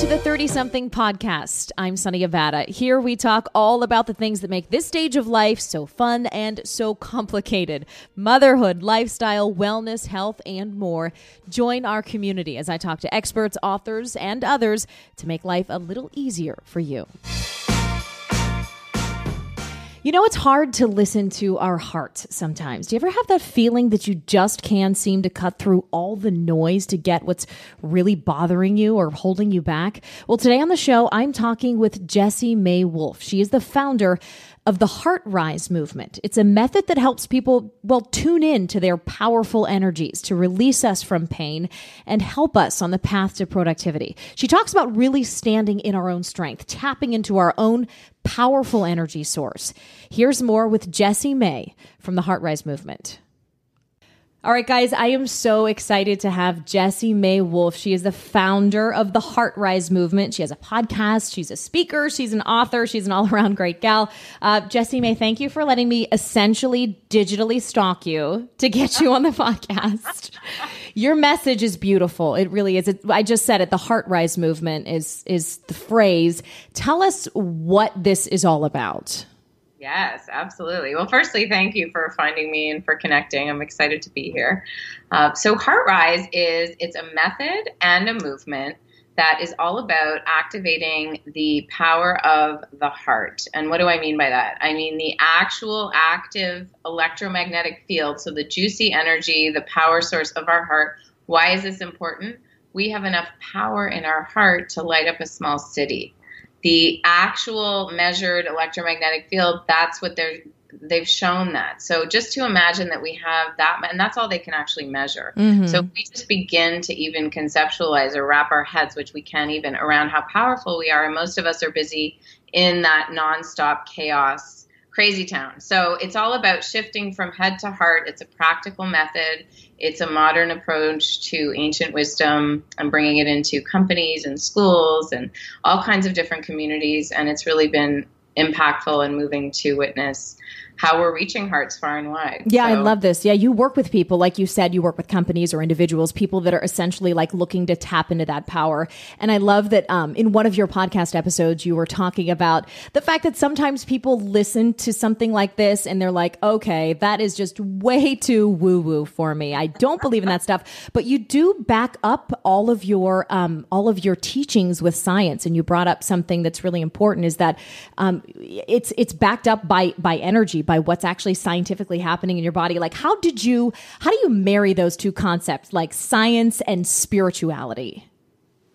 to the 30 something podcast. I'm Sonni Abatta. Here we talk all about the things that make this stage of life so fun and so complicated motherhood, lifestyle, wellness, health, and more. Join our community as I talk to experts, authors, and others to make life a little easier for you. You know, it's hard to listen to our hearts sometimes. Do you ever have that feeling that you just can't seem to cut through all the noise to get what's really bothering you or holding you back? Well, today on the show, I'm talking with Jessie May Wolfe. She is the founder of the Heart Rise movement. It's a method that helps people, well, tune in to their powerful energies to release us from pain and help us on the path to productivity. She talks about really standing in our own strength, tapping into our own powerful energy source. Here's more with Jessie May from the Heart Rise movement. All right, guys, I am so excited to have Jessie May Wolfe. She is the founder of the Heart Rise movement. She has a podcast, she's a speaker, she's an author, she's an all around great gal. Uh, Jessie May, thank you for letting me essentially digitally stalk you to get you on the podcast. Your message is beautiful. It really is. It, I just said it. The Heart Rise movement is is the phrase. Tell us what this is all about. Yes, absolutely. Well, firstly, thank you for finding me and for connecting. I'm excited to be here. Uh, so, Heart Rise is it's a method and a movement that is all about activating the power of the heart. And what do I mean by that? I mean the actual active electromagnetic field, so the juicy energy, the power source of our heart. Why is this important? We have enough power in our heart to light up a small city the actual measured electromagnetic field that's what they're they've shown that so just to imagine that we have that and that's all they can actually measure mm-hmm. so if we just begin to even conceptualize or wrap our heads which we can't even around how powerful we are and most of us are busy in that nonstop chaos crazy town. So it's all about shifting from head to heart. It's a practical method. It's a modern approach to ancient wisdom I'm bringing it into companies and schools and all kinds of different communities. And it's really been impactful and moving to witness how we're reaching hearts far and wide. Yeah, so. I love this. Yeah, you work with people, like you said, you work with companies or individuals, people that are essentially like looking to tap into that power. And I love that um, in one of your podcast episodes, you were talking about the fact that sometimes people listen to something like this and they're like, okay, that is just way too woo woo for me. I don't believe in that stuff. But you do back up all of your um, all of your teachings with science, and you brought up something that's really important is that um, it's it's backed up by by energy by what's actually scientifically happening in your body. Like, how did you, how do you marry those two concepts, like science and spirituality?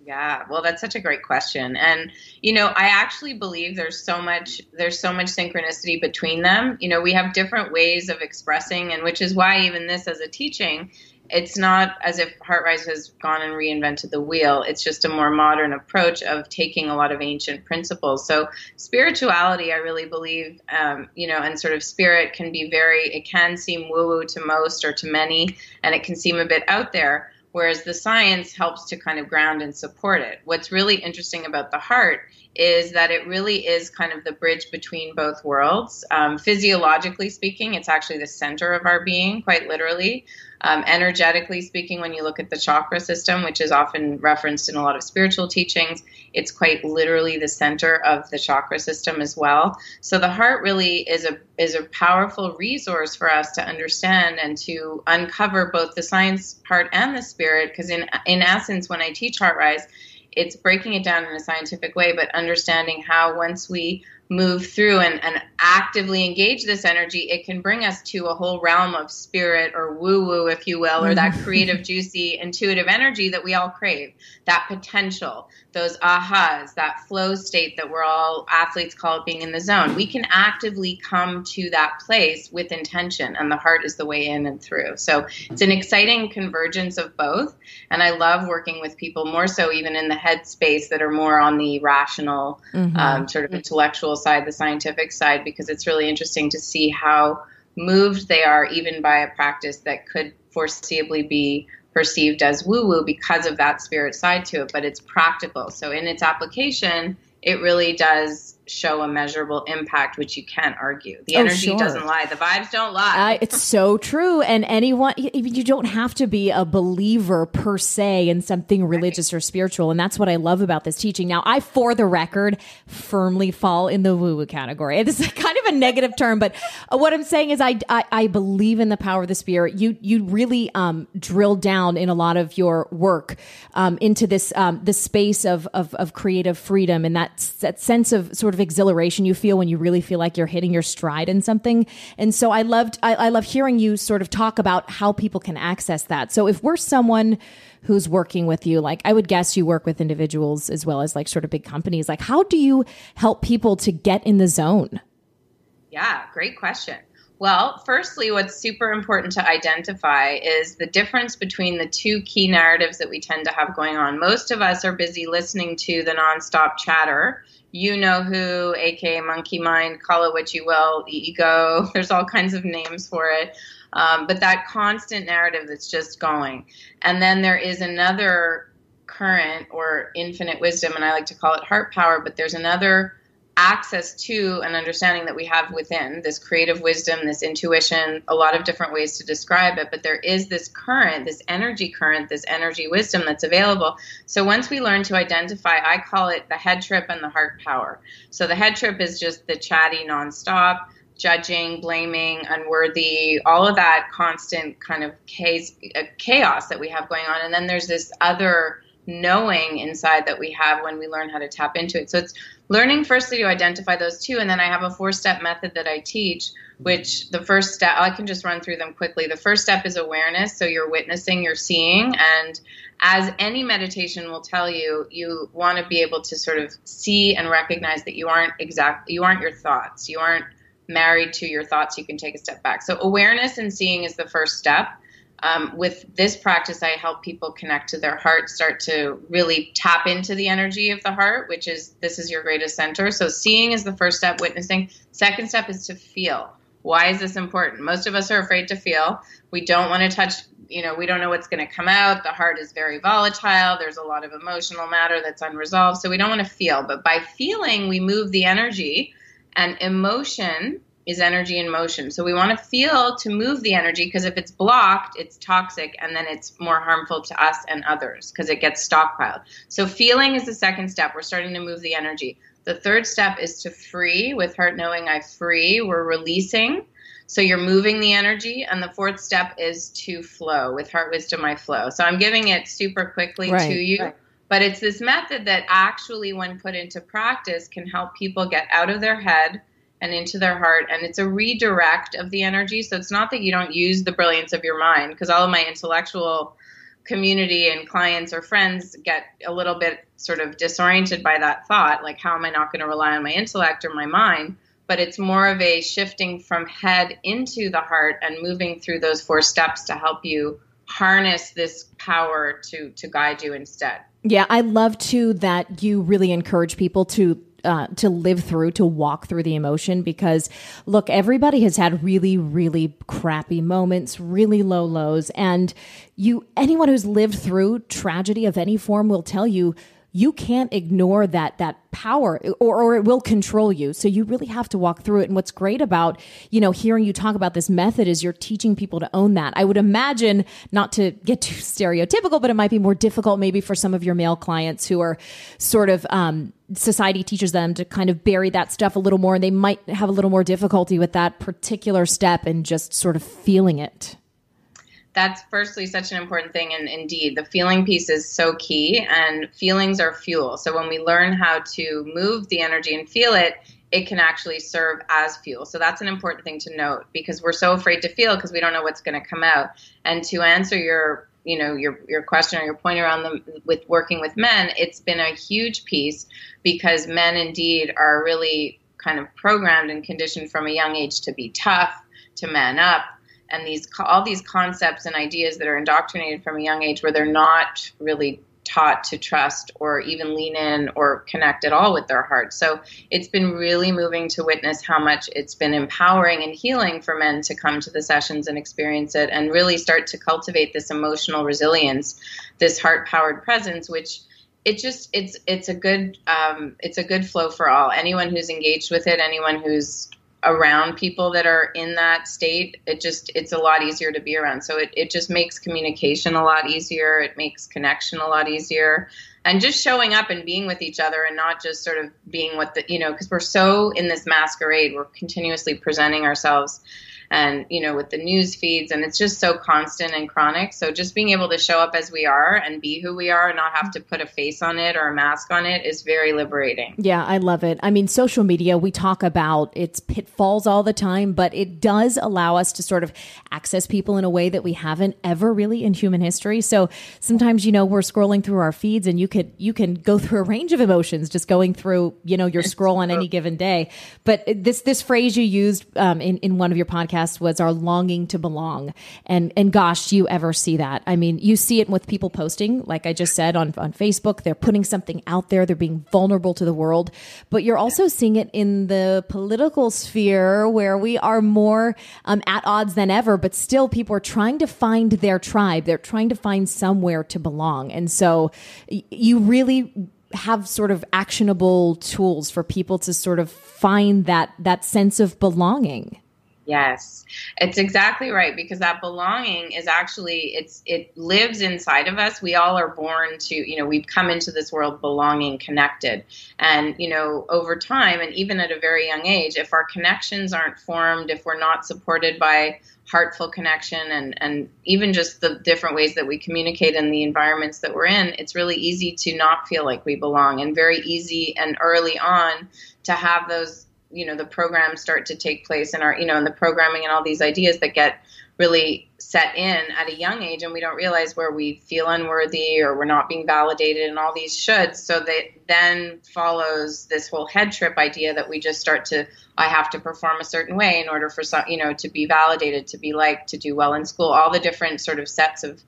Yeah, well, that's such a great question. And, you know, I actually believe there's so much, there's so much synchronicity between them. You know, we have different ways of expressing, and which is why even this as a teaching it's not as if HeartRise has gone and reinvented the wheel. It's just a more modern approach of taking a lot of ancient principles. So spirituality, I really believe, um, you know, and sort of spirit can be very, it can seem woo woo to most or to many, and it can seem a bit out there. Whereas the science helps to kind of ground and support it. What's really interesting about the heart is that it really is kind of the bridge between both worlds. Um, physiologically speaking, it's actually the center of our being, quite literally. Um, energetically speaking, when you look at the chakra system, which is often referenced in a lot of spiritual teachings, it's quite literally the center of the chakra system as well. So the heart really is a is a powerful resource for us to understand and to uncover both the science part and the spirit. Because in in essence, when I teach Heart Rise, it's breaking it down in a scientific way, but understanding how once we move through and, and actively engage this energy, it can bring us to a whole realm of spirit or woo woo, if you will, or that mm-hmm. creative, juicy, intuitive energy that we all crave, that potential, those ahas, that flow state that we're all athletes call it being in the zone. We can actively come to that place with intention, and the heart is the way in and through. So it's an exciting convergence of both. And I love working with people more so even in the head space that are more on the rational, mm-hmm. um, sort of intellectual side, the scientific side, because it's really interesting to see how moved they are even by a practice that could foreseeably be perceived as woo woo because of that spirit side to it, but it's practical. So in its application, it really does show a measurable impact, which you can't argue. The Oh, energy sure. doesn't lie. The vibes don't lie. Uh, it's so true. And anyone, you don't have to be a believer per se in something religious or spiritual. And that's what I love about this teaching. Now, I, for the record, firmly fall in the woo woo category. This is kind of a negative term, but uh, what I'm saying is I, I, I believe in the power of the spirit. You, you really um, drill down in a lot of your work um, into this, um, this space of, of, of creative freedom and that, that sense of sort of exhilaration you feel when you really feel like you're hitting your stride in something. And so I loved, I, I love hearing you sort of talk about how people can access that. So if we're someone who's working with you, like I would guess you work with individuals as well as like sort of big companies, like how do you help people to get in the zone? Yeah, great question. Well, firstly, what's super important to identify is the difference between the two key narratives that we tend to have going on. Most of us are busy listening to the nonstop chatter. You know who, aka monkey mind, call it what you will, the ego. There's all kinds of names for it. Um, but that constant narrative that's just going. And then there is another current or infinite wisdom, and I like to call it heart power, but there's another access to an understanding that we have within this creative wisdom, this intuition, a lot of different ways to describe it. But there is this current, this energy current, this energy wisdom that's available. So once we learn to identify, I call it the head trip and the heart power. So the head trip is just the chatty nonstop. Judging, blaming, unworthy, all of that constant kind of chaos uh, that we have going on. And then there's this other knowing inside that we have when we learn how to tap into it. So it's learning firstly to identify those two. And then I have a four step method that I teach, which the first step, I can just run through them quickly. The first step is awareness. So you're witnessing, you're seeing. And as any meditation will tell you, you want to be able to sort of see and recognize that you aren't exact, you aren't your thoughts. You aren't married to your thoughts. You can take a step back. So awareness and seeing is the first step. Um, with this practice, I help people connect to their heart, start to really tap into the energy of the heart, which is this is your greatest center. So, seeing is the first step, witnessing. Second step is to feel. Why is this important? Most of us are afraid to feel. We don't want to touch, you know, we don't know what's going to come out. The heart is very volatile. There's a lot of emotional matter that's unresolved. So, we don't want to feel. But by feeling, we move the energy, and emotion is energy in motion. So we want to feel to move the energy because if it's blocked, it's toxic and then it's more harmful to us and others because it gets stockpiled. So feeling is the second step. We're starting to move the energy. The third step is to free with heart knowing I free. We're releasing. So you're moving the energy. And the fourth step is to flow with heart wisdom I flow. So I'm giving it super quickly Right, to you. right. But it's this method that actually, when put into practice, can help people get out of their head and into their heart. And it's a redirect of the energy. So it's not that you don't use the brilliance of your mind, because all of my intellectual community and clients or friends get a little bit sort of disoriented by that thought like, how am I not going to rely on my intellect or my mind? But it's more of a shifting from head into the heart and moving through those four steps to help you harness this power to to guide you instead. Yeah, I love too that you really encourage people to uh, to live through, to walk through the emotion because look, everybody has had really, really crappy moments, really low lows. And you, anyone who's lived through tragedy of any form will tell you, you can't ignore that, that power or, or it will control you. So you really have to walk through it. And what's great about, you know, hearing you talk about this method is you're teaching people to own that. I would imagine not to get too stereotypical, but it might be more difficult maybe for some of your male clients who are sort of, um, society teaches them to kind of bury that stuff a little more and they might have a little more difficulty with that particular step and just sort of feeling it that's firstly such an important thing and indeed the feeling piece is so key and feelings are fuel. So when we learn how to move the energy and feel it it can actually serve as fuel. So that's an important thing to note because we're so afraid to feel because we don't know what's going to come out. And to answer your you know your your question or your point around them with working with men it's been a huge piece because men indeed are really kind of programmed and conditioned from a young age to be tough to man up and these all these concepts and ideas that are indoctrinated from a young age where they're not really taught to trust or even lean in or connect at all with their heart. So it's been really moving to witness how much it's been empowering and healing for men to come to the sessions and experience it and really start to cultivate this emotional resilience, this heart powered presence, which it just it's it's a good um, it's a good flow for all anyone who's engaged with it anyone who's around people that are in that state it just it's a lot easier to be around. So it, it just makes communication a lot easier. It makes connection a lot easier. And just showing up and being with each other and not just sort of being what the you know because we're so in this masquerade. We're continuously presenting ourselves and you know with the news feeds and it's just so constant and chronic. So just being able to show up as we are and be who we are and not have to put a face on it or a mask on it is very liberating. Yeah i love it. I mean social media we talk about its pitfalls all the time but it does allow us to sort of access people in a way that we haven't ever really in human history. So sometimes you know we're scrolling through our feeds and you could you can go through a range of emotions just going through you know your scroll on any given day. But this this phrase you used um, in in one of your podcasts podcast was our longing to belong. And and gosh, you ever see that? I mean, you see it with people posting, like I just said on, on Facebook, they're putting something out there, they're being vulnerable to the world. But you're also seeing it in the political sphere where we are more um, at odds than ever, but still people are trying to find their tribe. They're trying to find somewhere to belong. And so you really have sort of actionable tools for people to sort of find that that sense of belonging. Yes, it's exactly right because that belonging is actually it's it lives inside of us. We all are born to, you know, we've come into this world belonging, connected. And, you know, over time and even at a very young age, if our connections aren't formed, if we're not supported by heartful connection and and even just the different ways that we communicate in the environments that we're in, it's really easy to not feel like we belong and very easy and early on to have those you know the programs start to take place and our you know and the programming and all these ideas that get really set in at a young age and we don't realize where we feel unworthy or we're not being validated and all these shoulds. So that then follows this whole head trip idea that we just start to i have to perform a certain way in order for some you know to be validated to be liked to do well in school. All the different sort of sets of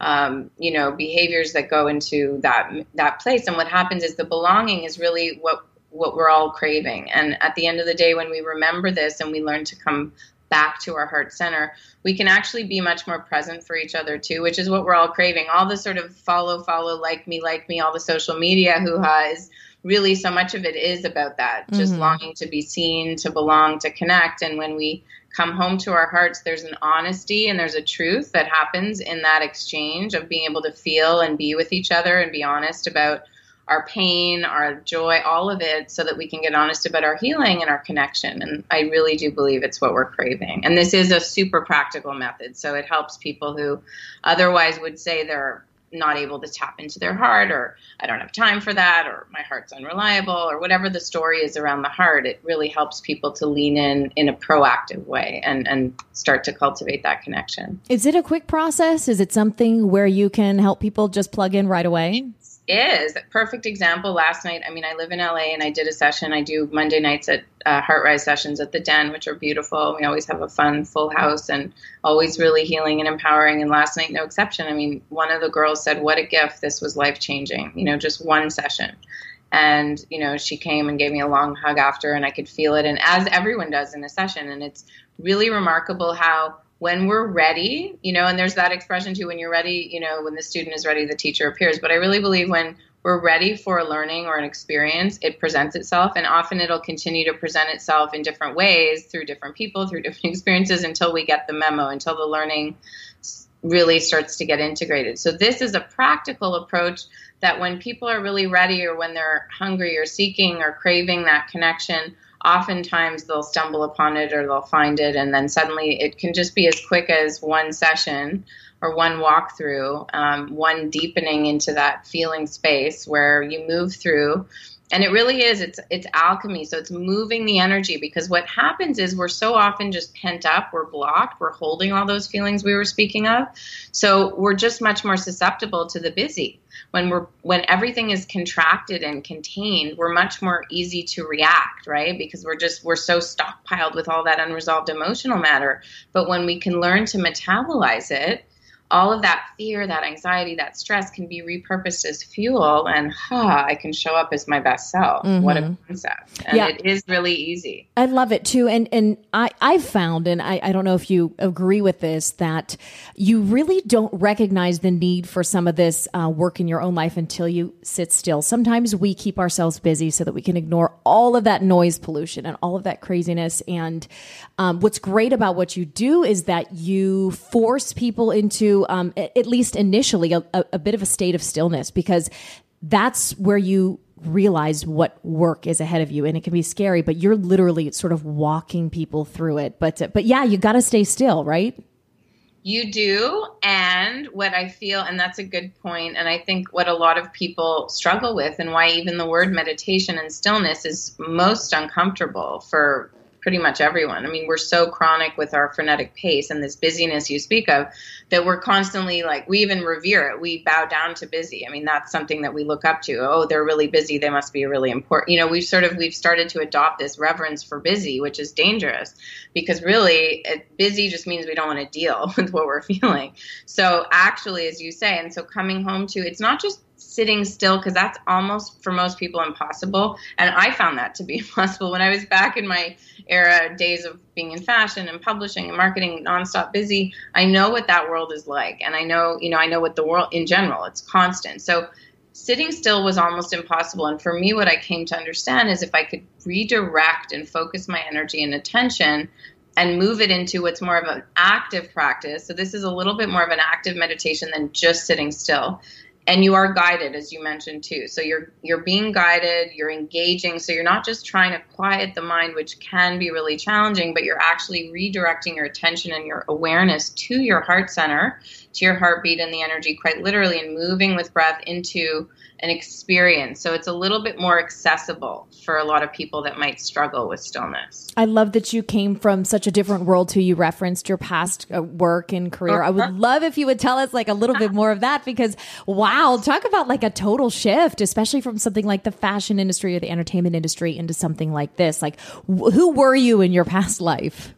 um, you know behaviors that go into that that place. And what happens is the belonging is really what what we're all craving. And at the end of the day, when we remember this and we learn to come back to our heart center, we can actually be much more present for each other too, which is what we're all craving. All the sort of follow, follow, like me, like me, all the social media hoo ha is really so much of it is about that, just mm-hmm. longing to be seen, to belong, to connect. And when we come home to our hearts, there's an honesty and there's a truth that happens in that exchange of being able to feel and be with each other and be honest about our pain, our joy, all of it, so that we can get honest about our healing and our connection. And I really do believe it's what we're craving. And this is a super practical method. So it helps people who otherwise would say they're not able to tap into their heart, or I don't have time for that, or my heart's unreliable, or whatever the story is around the heart. It really helps people to lean in in a proactive way and, and start to cultivate that connection. Is it a quick process? Is it something where you can help people just plug in right away? Is. Perfect example last night i mean i live in la and i did a session i do monday nights at uh, heartrise sessions at the den which are beautiful. We always have a fun full house and always really healing and empowering. And last night no exception. I mean one of the girls said what a gift this was life changing you know just one session. And you know she came and gave me a long hug after and i could feel it. And as everyone does in a session and it's really remarkable how when we're ready, you know, and there's that expression too when you're ready, you know, when the student is ready, the teacher appears. But I really believe when we're ready for a learning or an experience, it presents itself. And often it'll continue to present itself in different ways through different people, through different experiences until we get the memo, until the learning really starts to get integrated. So, this is a practical approach that when people are really ready or when they're hungry or seeking or craving that connection, oftentimes they'll stumble upon it or they'll find it and then suddenly it can just be as quick as one session or one walkthrough um, one deepening into that feeling space where you move through and it really is it's it's alchemy so it's moving the energy because what happens is we're so often just pent up we're blocked we're holding all those feelings we were speaking of. So we're just much more susceptible to the busy. When we're when everything is contracted and contained we're much more easy to react right? Because we're just we're so stockpiled with all that unresolved emotional matter. But when we can learn to metabolize it all of that fear, that anxiety, that stress can be repurposed as fuel, and ha, I can show up as my best self. Mm-hmm. What a mm-hmm. concept! And yeah. it is really easy. I love it too, and and I I've found, and I I don't know if you agree with this, that you really don't recognize the need for some of this uh, work in your own life until you sit still. Sometimes we keep ourselves busy so that we can ignore all of that noise pollution and all of that craziness. And um, what's great about what you do is that you force people into um, at least initially, a, a bit of a state of stillness because that's where you realize what work is ahead of you. And it can be scary but you're literally sort of walking people through it. But uh, but yeah you got to stay still right? You do. And what i feel and that's a good point and i think what a lot of people struggle with and why even the word meditation and stillness is most uncomfortable for pretty much everyone. I mean, we're so chronic with our frenetic pace and this busyness you speak of that we're constantly like, we even revere it. We bow down to busy. I mean, that's something that we look up to. Oh, they're really busy. They must be really important. You know, we've sort of, we've started to adopt this reverence for busy, which is dangerous because really it, busy just means we don't want to deal with what we're feeling. So actually, as you say, and so coming home to, it's not just sitting still because that's almost for most people impossible. And i found that to be impossible. When i was back in my era days of being in fashion and publishing and marketing nonstop busy i know what that world is like. And i know you know i know what the world in general it's constant. So sitting still was almost impossible. And for me what i came to understand is if i could redirect and focus my energy and attention and move it into what's more of an active practice. So this is a little bit more of an active meditation than just sitting still and you are guided as you mentioned too. So you're you're being guided you're engaging. So you're not just trying to quiet the mind which can be really challenging but you're actually redirecting your attention and your awareness to your heart center to your heartbeat and the energy quite literally and moving with breath into an experience. So it's a little bit more accessible for a lot of people that might struggle with stillness. I love that you came from such a different world to you referenced your past uh, work and career. I would uh-huh. love if you would tell us like a little bit more of that because wow, talk about like a total shift, especially from something like the fashion industry or the entertainment industry into something like this. Like wh- who were you in your past life?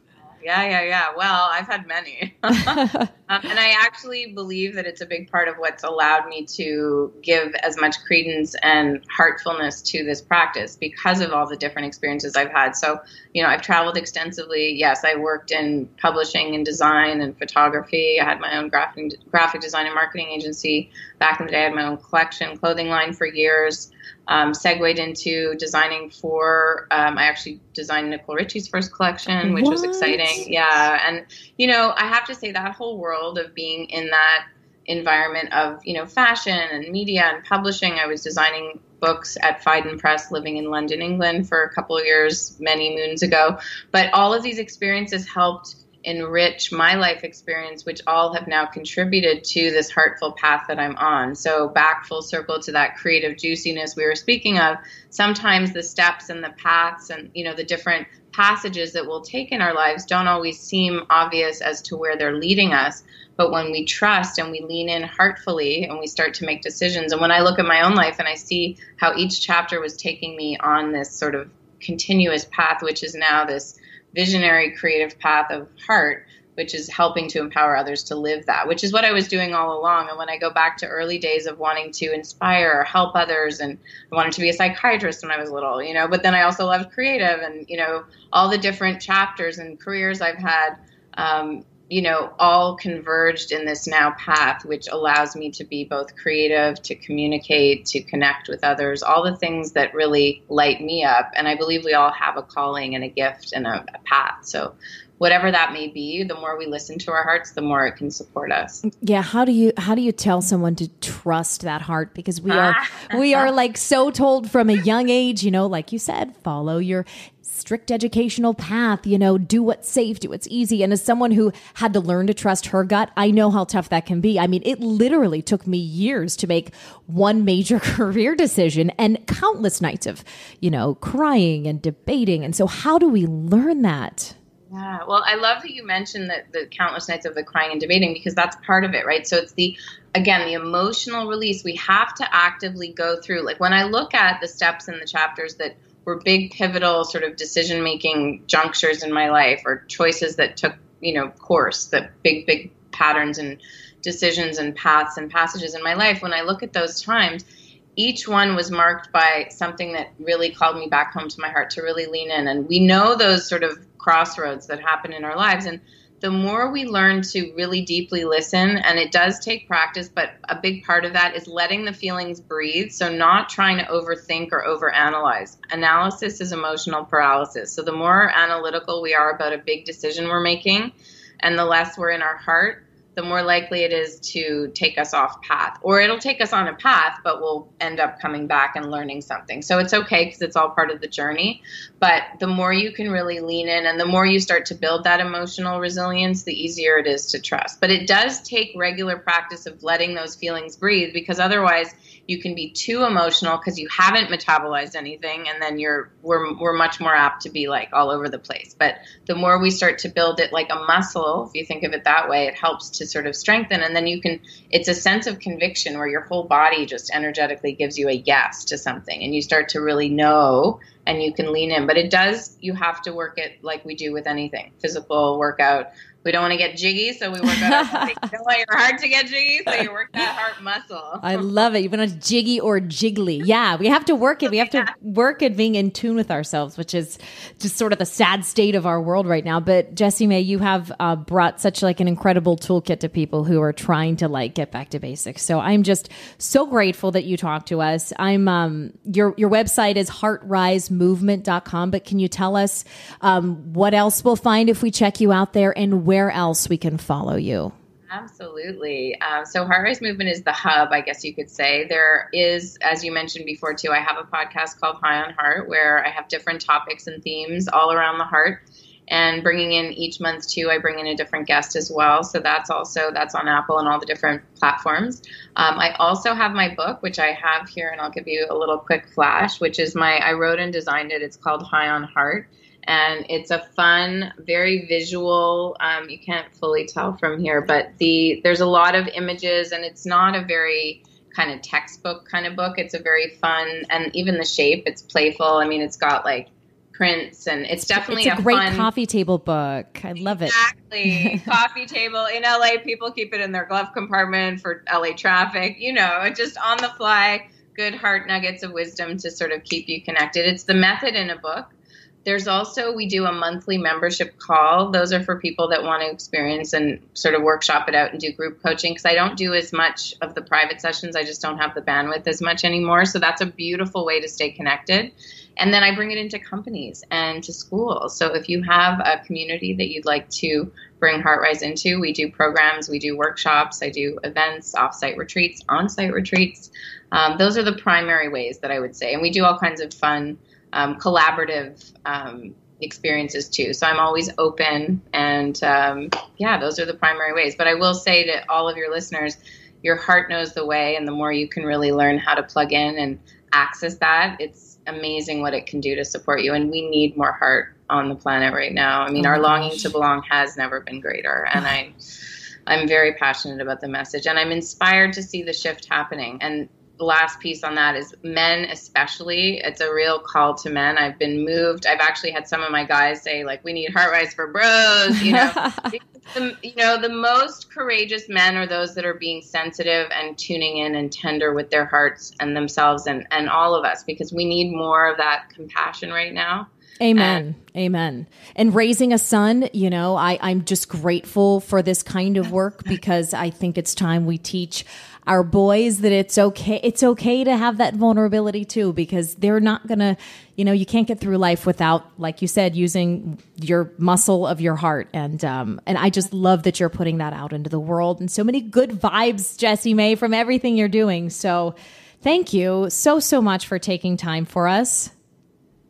Yeah, yeah, yeah. Well, I've had many. um, and I actually believe that it's a big part of what's allowed me to give as much credence and heartfulness to this practice because of all the different experiences I've had. So, you know, I've traveled extensively. Yes, I worked in publishing and design and photography. I had my own graphic, graphic design and marketing agency. Back in the day, I had my own collection, clothing line for years um, segued into designing for. Um, I actually designed Nicole Richie's first collection, which what? was exciting. Yeah, and you know, I have to say that whole world of being in that environment of you know fashion and media and publishing. I was designing books at Phaidon Press, living in London, England, for a couple of years, many moons ago. But all of these experiences helped enrich my life experience, which all have now contributed to this heartful path that I'm on. So, back full circle to that creative juiciness we were speaking of, sometimes the steps and the paths and, you know, the different passages that we'll take in our lives don't always seem obvious as to where they're leading us. But when we trust and we lean in heartfully and we start to make decisions, and when I look at my own life and I see how each chapter was taking me on this sort of continuous path, which is now this visionary creative path of heart which is helping to empower others to live that, which is what I was doing all along. And when I go back to early days of wanting to inspire or help others, and I wanted to be a psychiatrist when I was little, you know, but then I also loved creative and, you know, all the different chapters and careers I've had. Um, you know, all converged in this now path, which allows me to be both creative, to communicate, to connect with others, all the things that really light me up. And I believe we all have a calling and a gift and a, a path. So, whatever that may be, the more we listen to our hearts, the more it can support us. Yeah. How do you how do you tell someone to trust that heart? Because we are we are like so told from a young age, you know, like you said, follow your strict educational path, you know, do what's safe, do what's easy. And as someone who had to learn to trust her gut, I know how tough that can be. I mean, it literally took me years to make one major career decision and countless nights of, you know, crying and debating. And so, how do we learn that? Yeah, well, I love that you mentioned that the countless nights of the crying and debating because that's part of it, right? So it's the again the emotional release we have to actively go through. Like when I look at the steps in the chapters that were big pivotal sort of decision making junctures in my life or choices that took you know course that big big patterns and decisions and paths and passages in my life, when I look at those times, each one was marked by something that really called me back home to my heart to really lean in. And we know those sort of crossroads that happen in our lives. And the more we learn to really deeply listen, and it does take practice, but a big part of that is letting the feelings breathe. So, not trying to overthink or overanalyze. Analysis is emotional paralysis. So, the more analytical we are about a big decision we're making, and the less we're in our heart, the more likely it is to take us off path. Or it'll take us on a path, but we'll end up coming back and learning something. So it's okay because it's all part of the journey. But the more you can really lean in and the more you start to build that emotional resilience, the easier it is to trust. But it does take regular practice of letting those feelings breathe because otherwise you can be too emotional because you haven't metabolized anything and then you're we're, we're much more apt to be like all over the place. But the more we start to build it like a muscle if you think of it that way it helps to sort of strengthen and then you can it's a sense of conviction where your whole body just energetically gives you a yes to something and you start to really know and you can lean in. But it does you have to work it like we do with anything physical workout we don't want to get jiggy, so we work out. you don't want your heart to get jiggy, so you work that heart muscle. I love it. You want to jiggy or jiggly. Yeah, we have to work it. We have to work at being in tune with ourselves, which is just sort of the sad state of our world right now. But Jessie May, you have uh, brought such like an incredible toolkit to people who are trying to like get back to basics. So I'm just so grateful that you talked to us. I'm um, your your website is heartrisemovement.com, but can you tell us um, what else we'll find if we check you out there and where where else we can follow you. Absolutely. Um, so, Rise Movement is the hub, I guess you could say. There is, as you mentioned before, too, I have a podcast called High on Heart where I have different topics and themes all around the heart. And bringing in each month too, I bring in a different guest as well. So that's also that's on Apple and all the different platforms. Um, I also have my book, which I have here, and I'll give you a little quick flash. Which is my I wrote and designed it. It's called High on Heart and it's a fun, very visual. Um, you can't fully tell from here, but the there's a lot of images, and it's not a very kind of textbook kind of book. It's a very fun, and even the shape, it's playful. I mean, it's got like prints, and it's definitely it's a, a great fun, coffee table book. I love exactly. it. Exactly, coffee table in LA. People keep it in their glove compartment for LA traffic. You know, just on the fly. Good heart nuggets of wisdom to sort of keep you connected. It's the method in a book there's also, we do a monthly membership call. Those are for people that want to experience and sort of workshop it out and do group coaching because I don't do as much of the private sessions. I just don't have the bandwidth as much anymore. So that's a beautiful way to stay connected. And then I bring it into companies and to schools. So if you have a community that you'd like to bring HeartRise into, we do programs, we do workshops, I do events, offsite retreats, on-site retreats. Um, those are the primary ways that I would say. And we do all kinds of fun um, collaborative um, experiences too. So I'm always open, and um, yeah, those are the primary ways. But I will say to all of your listeners, your heart knows the way, and the more you can really learn how to plug in and access that, it's amazing what it can do to support you. And we need more heart on the planet right now. I mean, oh our longing gosh. to belong has never been greater, and I. I'm very passionate about the message and I'm inspired to see the shift happening. And last piece on that is men especially. It's a real call to men. I've been moved. I've actually had some of my guys say like we need heart rise for bros you know? The, you know the most courageous men are those that are being sensitive and tuning in and tender with their hearts and themselves and and all of us because we need more of that compassion right now. Amen. And, Amen. And raising a son, you know, I, I'm just grateful for this kind of work because I think it's time we teach our boys that it's okay it's okay to have that vulnerability too because they're not going to you know you can't get through life without like you said using your muscle of your heart. And um and I just love that you're putting that out into the world. And so many good vibes Jessie-May from everything you're doing. So thank you so so much for taking time for us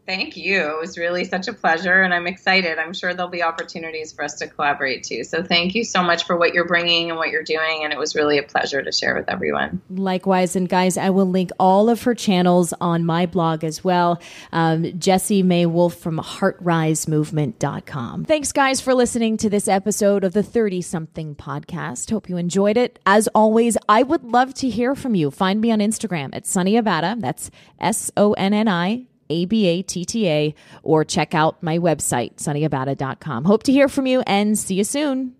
Thank you. It was really such a pleasure, and I'm excited. I'm sure there'll be opportunities for us to collaborate too. So, thank you so much for what you're bringing and what you're doing. And it was really a pleasure to share with everyone. Likewise. And, guys, I will link all of her channels on my blog as well. Um, Jessie-May Wolfe from heartrisemovement.com. Thanks, guys, for listening to this episode of the 30 something podcast. Hope you enjoyed it. As always, I would love to hear from you. Find me on Instagram at Sonni Abatta. That's S O N N I a B A T T A, or check out my website, sonniabatta.com. Hope to hear from you and see you soon.